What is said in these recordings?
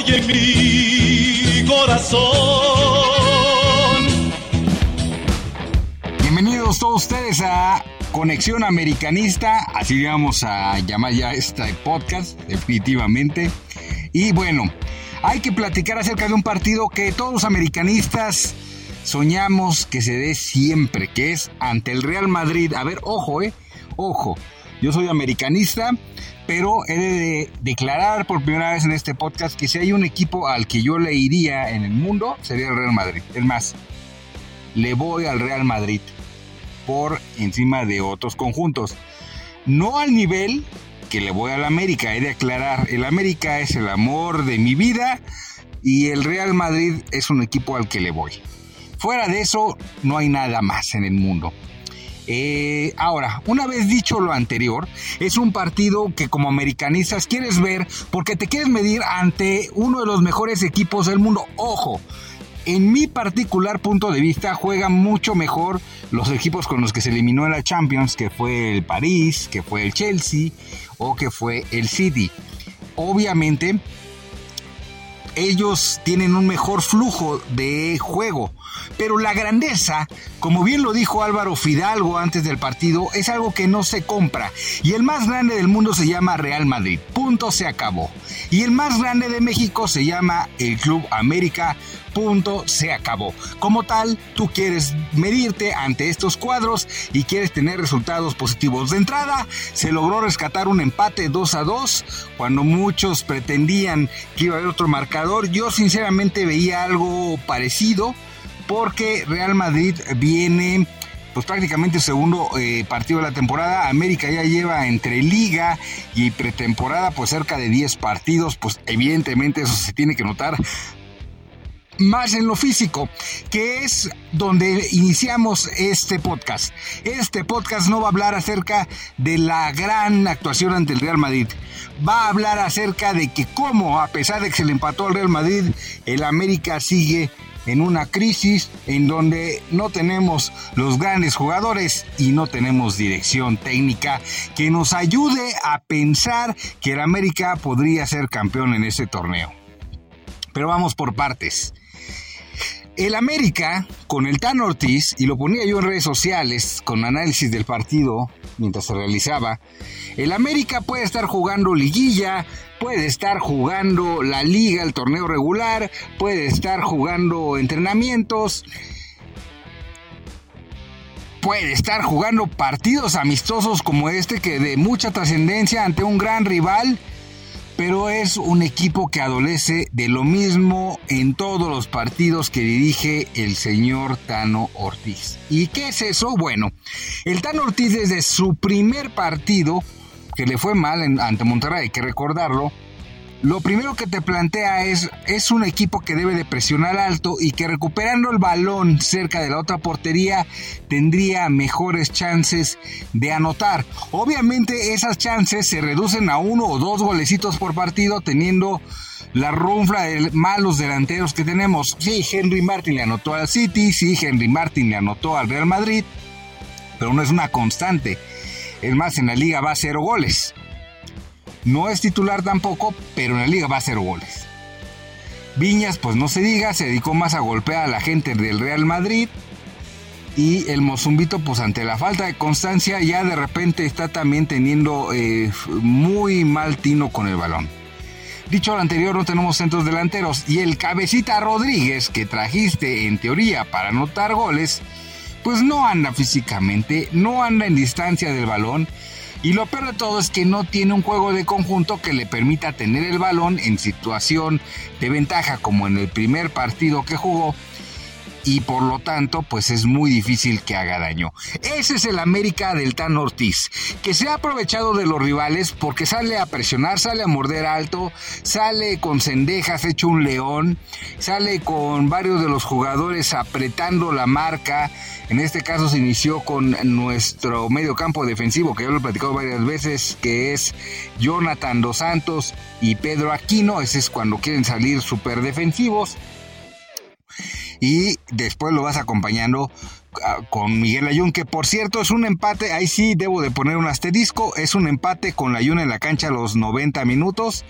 hoy en mi corazón. Bienvenidos todos ustedes a Conexión Americanista, así vamos a llamar ya este podcast, definitivamente. Y bueno, hay que platicar acerca de un partido que todos los americanistas soñamos que se dé siempre, que es ante el Real Madrid. A ver, ojo, eh, ojo. Yo soy americanista, pero he de declarar por primera vez en este podcast que si hay un equipo al que yo le iría en el mundo, sería el Real Madrid. Es más, le voy al Real Madrid por encima de otros conjuntos. No al nivel que le voy al América, he de aclarar, el América es el amor de mi vida y el Real Madrid es un equipo al que le voy. Fuera de eso, no hay nada más en el mundo. Eh, ahora, una vez dicho lo anterior, es un partido que como americanistas quieres ver porque te quieres medir ante uno de los mejores equipos del mundo. Ojo, en mi particular punto de vista juegan mucho mejor los equipos con los que se eliminó en la Champions, que fue el París, que fue el Chelsea o que fue el City. Obviamente, ellos tienen un mejor flujo de juego. Pero la grandeza, como bien lo dijo Álvaro Fidalgo antes del partido, es algo que no se compra. Y el más grande del mundo se llama Real Madrid. Punto, se acabó. Y el más grande de México se llama el Club América. Punto, se acabó. Como tal, tú quieres medirte ante estos cuadros y quieres tener resultados positivos. De entrada, se logró rescatar un empate 2 a 2 cuando muchos pretendían que iba a haber otro marcador. Yo sinceramente veía algo parecido porque Real Madrid viene pues prácticamente segundo eh, partido de la temporada. América ya lleva entre liga y pretemporada pues cerca de 10 partidos, pues evidentemente eso se tiene que notar más en lo físico, que es donde iniciamos este podcast. Este podcast no va a hablar acerca de la gran actuación ante el Real Madrid. Va a hablar acerca de que cómo, a pesar de que se le empató al Real Madrid, el América sigue en una crisis en donde no tenemos los grandes jugadores y no tenemos dirección técnica que nos ayude a pensar que el América podría ser campeón en ese torneo. Pero vamos por partes. El América, con el Tan Ortiz, y lo ponía yo en redes sociales con análisis del partido mientras se realizaba, el América puede estar jugando liguilla, puede estar jugando la liga, el torneo regular, puede estar jugando entrenamientos, puede estar jugando partidos amistosos como este que de mucha trascendencia ante un gran rival pero es un equipo que adolece de lo mismo en todos los partidos que dirige el señor Tano Ortiz. ¿Y qué es eso? Bueno, el Tano Ortiz desde su primer partido, que le fue mal ante Monterrey, hay que recordarlo, lo primero que te plantea es, es un equipo que debe de presionar alto y que recuperando el balón cerca de la otra portería tendría mejores chances de anotar. Obviamente esas chances se reducen a uno o dos golecitos por partido teniendo la runfla de malos delanteros que tenemos. Sí, Henry Martin le anotó al City, sí, Henry Martin le anotó al Real Madrid, pero no es una constante. Es más, en la liga va a cero goles. No es titular tampoco, pero en la liga va a hacer goles. Viñas, pues no se diga, se dedicó más a golpear a la gente del Real Madrid. Y el Mozumbito, pues ante la falta de constancia, ya de repente está también teniendo eh, muy mal tino con el balón. Dicho lo anterior, no tenemos centros delanteros. Y el cabecita Rodríguez, que trajiste en teoría para anotar goles, pues no anda físicamente, no anda en distancia del balón y lo peor de todo es que no tiene un juego de conjunto que le permita tener el balón en situación de ventaja como en el primer partido que jugó y por lo tanto pues es muy difícil que haga daño. Ese es el América del Tan Ortiz, que se ha aprovechado de los rivales porque sale a presionar, sale a morder alto, sale con cendejas hecho un león, sale con varios de los jugadores apretando la marca. En este caso se inició con nuestro medio campo defensivo, que ya lo he platicado varias veces, que es Jonathan Dos Santos y Pedro Aquino. Ese es cuando quieren salir súper defensivos. Y después lo vas acompañando ah, con Miguel Ayun, que por cierto es un empate, ahí sí debo de poner un asterisco, es un empate con Ayun en la cancha a los 90 minutos,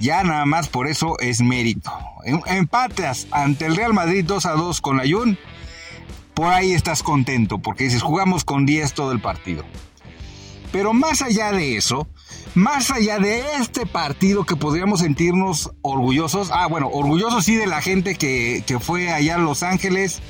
ya nada más por eso es mérito. Em, empates ante el Real Madrid 2 a 2 con Ayun, por ahí estás contento, porque dices, jugamos con 10 todo el partido. Pero más allá de eso, más allá de este partido que podríamos sentirnos orgullosos, ah, bueno, orgullosos sí de la gente que, fue allá a Los Ángeles,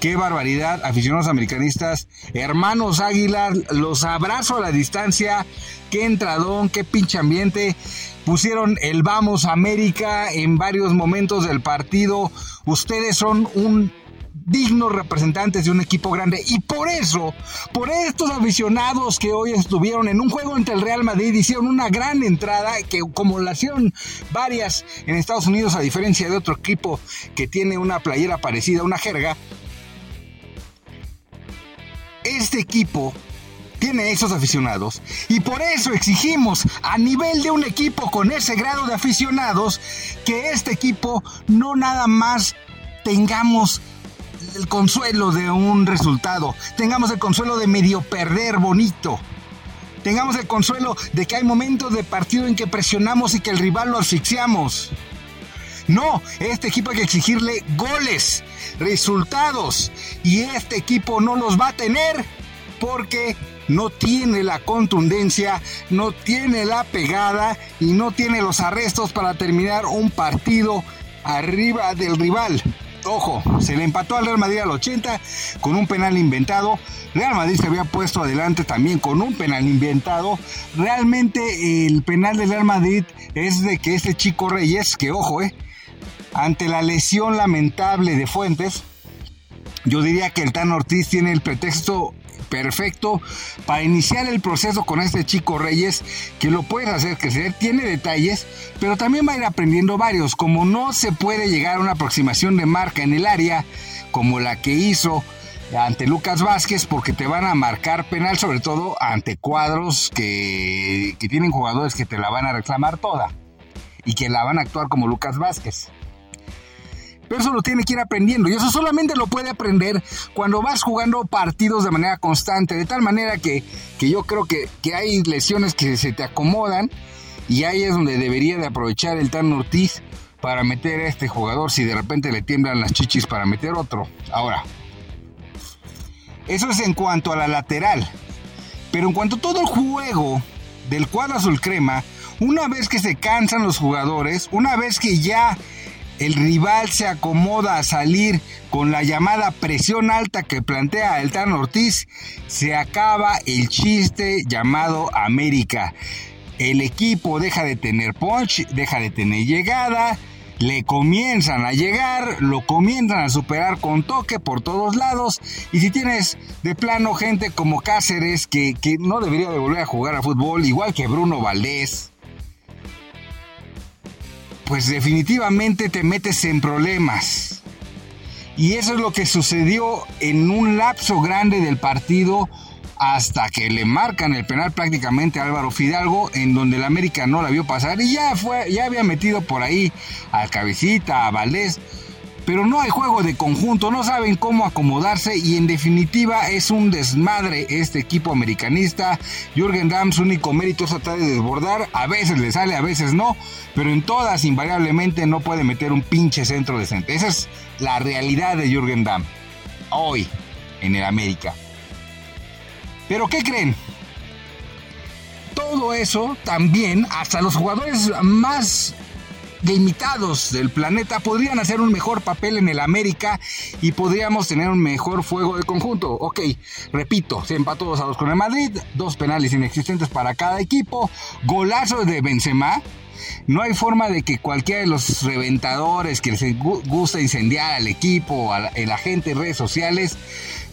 qué barbaridad, aficionados americanistas, hermanos Águilas, los abrazo a la distancia, qué entradón, qué pinche ambiente. Pusieron el Vamos América en varios momentos del partido. Ustedes son un dignos representantes de un equipo grande. Y por eso, por estos aficionados que hoy estuvieron en un juego entre el Real Madrid, hicieron una gran entrada, que como la hicieron varias en Estados Unidos, a diferencia de otro equipo que tiene una playera parecida, una jerga, este equipo tiene esos aficionados y por eso exigimos a nivel de un equipo con ese grado de aficionados que este equipo no nada más tengamos el consuelo de un resultado, tengamos el consuelo de medio perder bonito. Tengamos el consuelo de que hay momentos de partido en que presionamos y que el rival lo asfixiamos. No, este equipo hay que exigirle goles, resultados. Y este equipo no los va a tener porque no tiene la contundencia, no tiene la pegada y no tiene los arrestos para terminar un partido arriba del rival. Ojo, se le empató al Real Madrid al 80 con un penal inventado. Real Madrid se había puesto adelante también con un penal inventado. Realmente el penal del Real Madrid es de que este chico Reyes, que ojo, eh, ante la lesión lamentable de Fuentes, yo diría que el Tan Ortiz tiene el pretexto perfecto para iniciar el proceso con este chico Reyes, que lo puedes hacer crecer, tiene detalles, pero también va a ir aprendiendo varios, como no se puede llegar a una aproximación de marca en el área, como la que hizo ante Lucas Vázquez, porque te van a marcar penal, sobre todo ante cuadros que, que tienen jugadores que te la van a reclamar toda y que la van a actuar como Lucas Vázquez. Pero eso lo tiene que ir aprendiendo y eso solamente lo puede aprender cuando vas jugando partidos de manera constante, de tal manera que, yo creo que, que, hay lesiones que se te acomodan y ahí es donde debería de aprovechar el Tan Ortiz para meter a este jugador si de repente le tiemblan las chichis para meter otro. Ahora, eso es en cuanto a la lateral. Pero en cuanto a todo el juego del cuadro azul crema, una vez que se cansan los jugadores, una vez que ya el rival se acomoda a salir con la llamada presión alta que plantea el Tan Ortiz, se acaba el chiste llamado América. El equipo deja de tener punch, deja de tener llegada, le comienzan a llegar, lo comienzan a superar con toque por todos lados. Y si tienes de plano gente como Cáceres, que, que no debería de volver a jugar a fútbol, igual que Bruno Valdés, pues definitivamente te metes en problemas. Y eso es lo que sucedió en un lapso grande del partido hasta que le marcan el penal prácticamente a Álvaro Fidalgo, en donde el América no la vio pasar y ya fue, ya había metido por ahí al Cabecita, a Valdés pero no hay juego de conjunto, no saben cómo acomodarse y en definitiva es un desmadre este equipo americanista. Jürgen Damm su único mérito es tratar de desbordar, a veces le sale, a veces no, pero en todas invariablemente no puede meter un pinche centro decente. Esa es la realidad de Jürgen Damm hoy en el América. Pero ¿qué creen? Todo eso también, hasta los jugadores más limitados del planeta podrían hacer un mejor papel en el América y podríamos tener un mejor fuego de conjunto. Ok, repito, se empató 2 a 2 con el Madrid, dos penales inexistentes para cada equipo, golazo de Benzema. No hay forma de que cualquiera de los reventadores que les gusta incendiar al equipo, a la gente en redes sociales,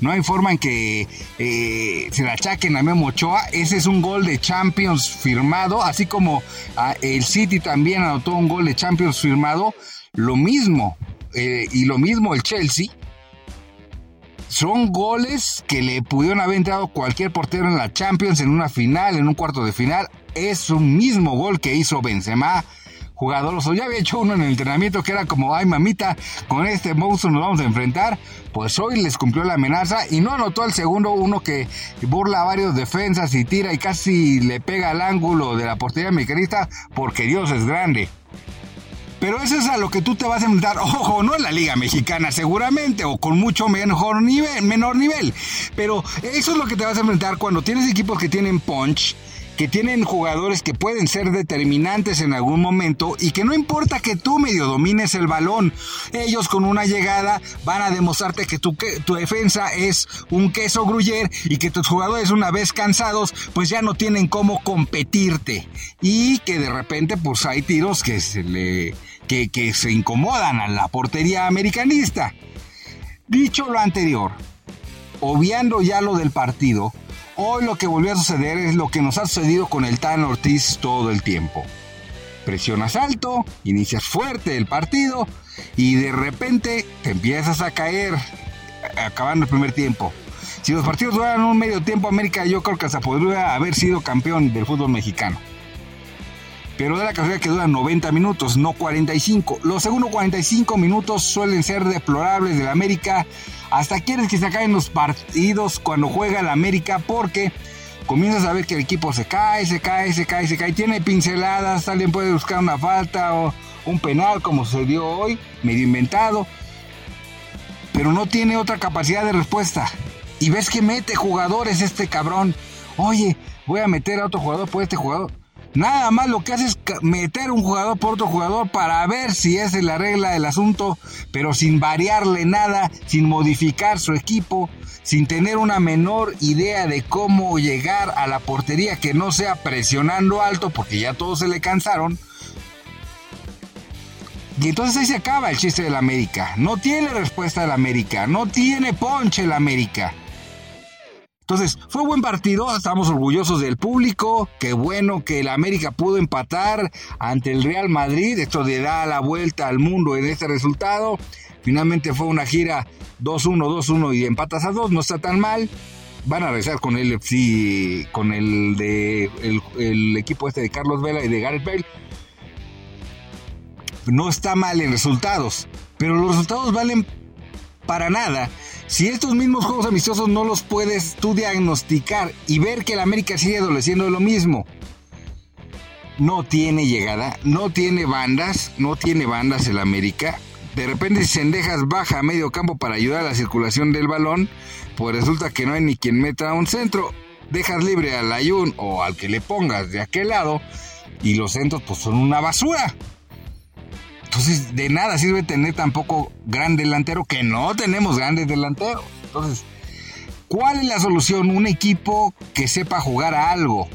no hay forma en que eh, se la achaquen a Memo Ochoa. Ese es un gol de Champions firmado, así como ah, el City también anotó un gol de Champions firmado. Lo mismo, eh, y lo mismo el Chelsea. Son goles que le pudieron haber entrado cualquier portero en la Champions, en una final, en un cuarto de final. Es un mismo gol que hizo Benzema jugadoroso. Ya había hecho uno en el entrenamiento que era como, ay mamita, con este monstruo nos vamos a enfrentar. Pues hoy les cumplió la amenaza y no anotó el segundo uno que burla a varios defensas y tira y casi le pega al ángulo de la portería americanista porque Dios es grande. Pero eso es a lo que tú te vas a enfrentar, ojo, no en la Liga Mexicana seguramente, o con mucho mejor nivel, menor nivel. Pero eso es lo que te vas a enfrentar cuando tienes equipos que tienen punch, que tienen jugadores que pueden ser determinantes en algún momento y que no importa que tú medio domines el balón, ellos con una llegada van a demostrarte que tu, que tu defensa es un queso gruyer y que tus jugadores una vez cansados pues ya no tienen cómo competirte y que de repente pues hay tiros que se le que, se incomodan a la portería americanista. Dicho lo anterior, obviando ya lo del partido, hoy lo que volvió a suceder es lo que nos ha sucedido con el Tan Ortiz todo el tiempo. Presionas alto, inicias fuerte el partido y de repente te empiezas a caer acabando el primer tiempo. Si los partidos duran un medio tiempo, América yo creo que hasta podría haber sido campeón del fútbol mexicano pero de la casualidad que duran 90 minutos, no 45. Los segundos 45 minutos suelen ser deplorables del América. Hasta quieres que se acaben los partidos cuando juega el América porque comienzas a ver que el equipo se cae, se cae, se cae, se cae. Tiene pinceladas, alguien puede buscar una falta o un penal como sucedió hoy, medio inventado. Pero no tiene otra capacidad de respuesta. Y ves que mete jugadores este cabrón. Oye, voy a meter a otro jugador por este jugador Nada más lo que hace es meter un jugador por otro jugador para ver si esa es la regla del asunto, pero sin variarle nada, sin modificar su equipo, sin tener una menor idea de cómo llegar a la portería que no sea presionando alto, porque ya todos se le cansaron. Y entonces ahí se acaba el chiste del América. No tiene respuesta del América, no tiene ponche el América. Entonces, fue buen partido, estamos orgullosos del público, qué bueno que el América pudo empatar ante el Real Madrid, esto le da la vuelta al mundo en este resultado. Finalmente fue una gira 2-1, 2-1 y empatas a 2, no está tan mal. Van a regresar con el FC, con el de el, equipo este de Carlos Vela y de Gareth Bale. No está mal en resultados, pero los resultados valen para nada si estos mismos juegos amistosos no los puedes tú diagnosticar y ver que el América sigue adoleciendo de lo mismo. No tiene llegada, no tiene bandas, no tiene bandas el América. De repente Sendejas baja a medio campo para ayudar a la circulación del balón, pues resulta que no hay ni quien meta un centro. Dejas libre al Ayun o al que le pongas de aquel lado y los centros pues son una basura. Entonces, de nada sirve tener tampoco gran delantero, que no tenemos grandes delanteros. Entonces, ¿cuál es la solución? Un equipo que sepa jugar a algo.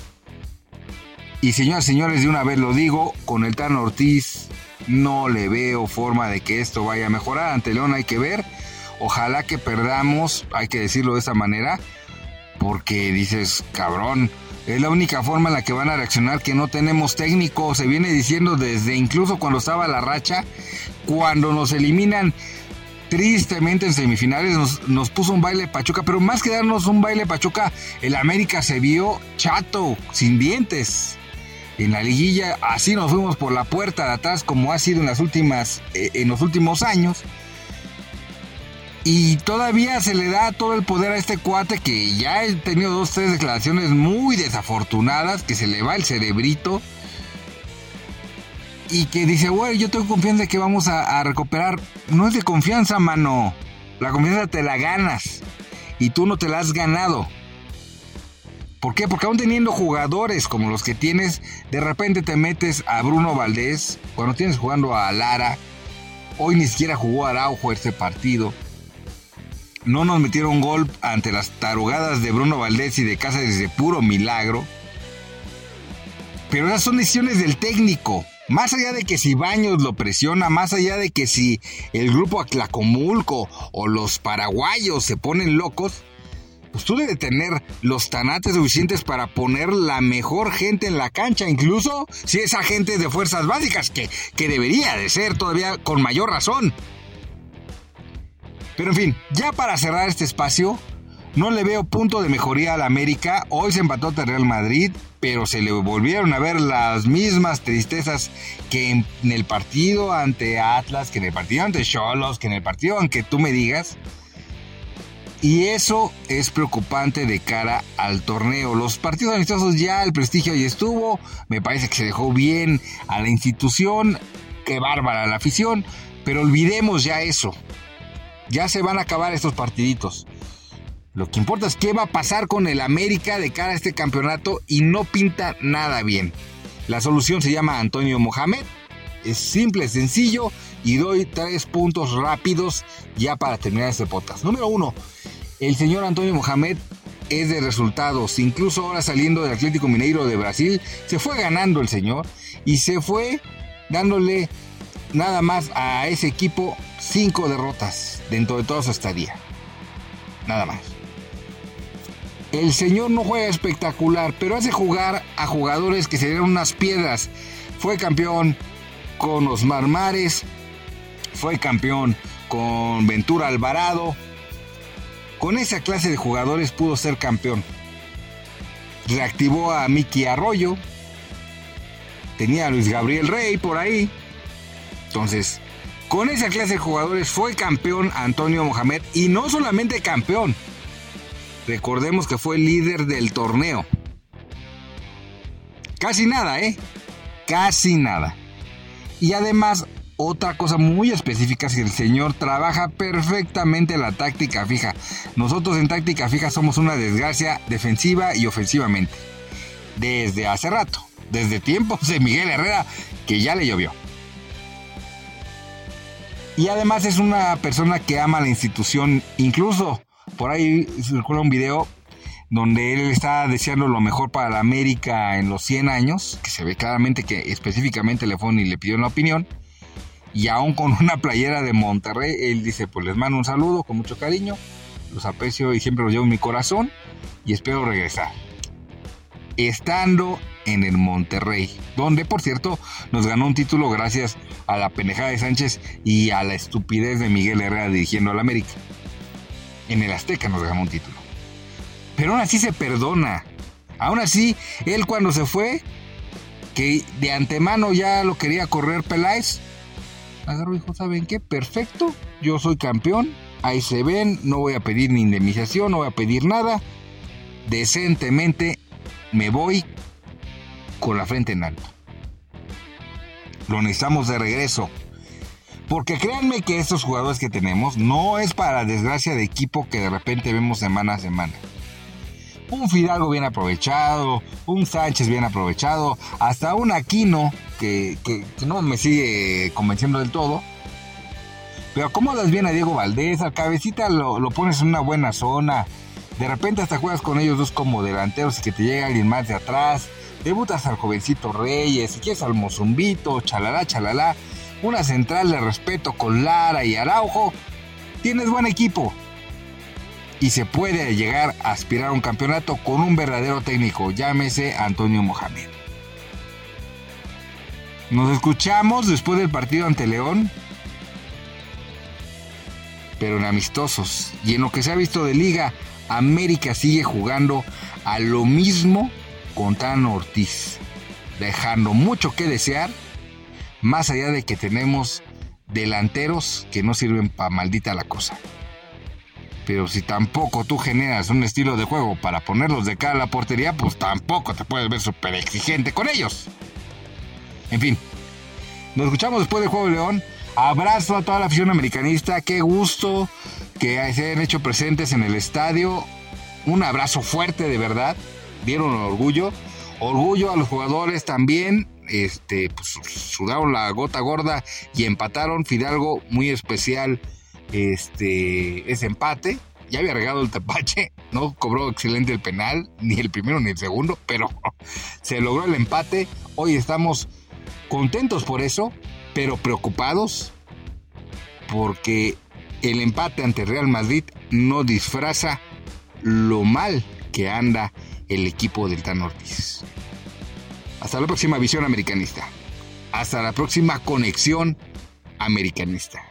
Y señoras y señores, de una vez lo digo, con el Tan Ortiz no le veo forma de que esto vaya a mejorar. Ante León hay que ver. Ojalá que perdamos, hay que decirlo de esa manera, porque dices, cabrón, es la única forma en la que van a reaccionar que no tenemos técnico. Se viene diciendo desde incluso cuando estaba la racha, cuando nos eliminan tristemente en semifinales nos, puso un baile Pachuca, pero más que darnos un baile Pachuca, el América se vio chato, sin dientes. En la liguilla así nos fuimos por la puerta de atrás como ha sido en las últimas eh, en los últimos años y todavía se le da todo el poder a este cuate que ya ha tenido dos, tres declaraciones muy desafortunadas, que se le va el cerebrito. Y que dice, güey, yo tengo confianza de que vamos a, a recuperar. No es de confianza, mano. La confianza te la ganas. Y tú no te la has ganado. ¿Por qué? Porque aún teniendo jugadores como los que tienes, de repente te metes a Bruno Valdés, cuando tienes jugando a Lara, hoy ni siquiera jugó Araujo este partido no nos metieron gol ante las tarugadas de Bruno Valdés y de Cáceres de puro milagro. Pero esas son decisiones del técnico. Más allá de que si Baños lo presiona, más allá de que si el grupo Aclacomulco o los paraguayos se ponen locos, pues tú debes tener los tanates suficientes para poner la mejor gente en la cancha, incluso si esa gente es de fuerzas básicas, que, que debería de ser todavía con mayor razón. Pero en fin, ya para cerrar este espacio, No le veo punto de mejoría al América. Hoy se empató ante Real Madrid, pero se le volvieron a ver las mismas tristezas que en, el partido ante Atlas, que en el partido ante Cholos, que en el partido aunque tú me digas. Y eso es preocupante de cara al torneo. Los partidos amistosos ya el prestigio ahí estuvo. Me parece que se dejó bien a la institución. Qué bárbara la afición. Pero olvidemos ya eso. Ya se van a acabar estos partiditos. Lo que importa es qué va a pasar con el América de cara a este campeonato y no pinta nada bien. La solución se llama Antonio Mohamed. Es simple, sencillo y doy tres puntos rápidos ya para terminar este podcast. Número uno, el señor Antonio Mohamed es de resultados. Incluso ahora saliendo del Atlético Mineiro de Brasil, se fue ganando el señor y se fue dándole nada más a ese equipo cinco derrotas dentro de toda su estadía. Nada más. El señor no juega espectacular, pero hace jugar a jugadores que se dieron unas piedras. Fue campeón con Osmar Mares, fue campeón con Ventura Alvarado. Con esa clase de jugadores pudo ser campeón. Reactivó a Miki Arroyo. Tenía a Luis Gabriel Rey por ahí. Entonces, con esa clase de jugadores fue campeón Antonio Mohamed y no solamente campeón. Recordemos que fue líder del torneo. Casi nada, ¿eh? Casi nada. Y además, otra cosa muy específica es que el señor trabaja perfectamente la táctica fija. Nosotros en táctica fija somos una desgracia defensiva y ofensivamente. Desde hace rato. Desde tiempos de Miguel Herrera, que ya le llovió. Y además es una persona que ama la institución, incluso por ahí circula un video donde él está deseando lo mejor para la América en los 100 años, que se ve claramente que específicamente le fue y le pidió una opinión. Y aún con una playera de Monterrey, él dice, pues les mando un saludo con mucho cariño, los aprecio y siempre los llevo en mi corazón y espero regresar. Estando en el Monterrey, donde por cierto nos ganó un título gracias a la penejada de Sánchez y a la estupidez de Miguel Herrera dirigiendo al América. En el Azteca nos ganó un título. Pero aún así se perdona. Aún así, él cuando se fue, que de antemano ya lo quería correr Peláez, agarró y dijo, ¿saben qué? Perfecto, yo soy campeón, ahí se ven, no voy a pedir ni indemnización, no voy a pedir nada. Decentemente me voy con la frente en alto. Lo necesitamos de regreso. Porque créanme que estos jugadores que tenemos no es para desgracia de equipo que de repente vemos semana a semana. Un Fidalgo bien aprovechado, un Sánchez bien aprovechado, hasta un Aquino que, no me sigue convenciendo del todo. Pero acomodas bien a Diego Valdés, al cabecita lo, lo pones en una buena zona. De repente hasta juegas con ellos dos como delanteros y que te llega alguien más de atrás debutas al jovencito Reyes, quieres al Mozumbito, chalala, chalala, una central de respeto con Lara y Araujo, tienes buen equipo. Y se puede llegar a aspirar a un campeonato con un verdadero técnico, llámese Antonio Mohamed. Nos escuchamos después del partido ante León, pero en amistosos. Y en lo que se ha visto de liga, América sigue jugando a lo mismo con Ortiz, dejando mucho que desear, más allá de que tenemos delanteros que no sirven para maldita la cosa. Pero si tampoco tú generas un estilo de juego para ponerlos de cara a la portería, pues tampoco te puedes ver súper exigente con ellos. En fin, nos escuchamos después del Juego de León. Abrazo a toda la afición americanista. Qué gusto que se hayan hecho presentes en el estadio. Un abrazo fuerte de verdad dieron orgullo. Orgullo a los jugadores también. Este, pues, sudaron la gota gorda y empataron. Fidalgo, muy especial este, ese empate. Ya había regado el tapache, no cobró excelente el penal, ni el primero ni el segundo, pero se logró el empate. Hoy estamos contentos por eso, pero preocupados porque el empate ante Real Madrid no disfraza lo mal que anda el equipo del Tan Ortiz. Hasta la próxima visión americanista. Hasta la próxima conexión americanista.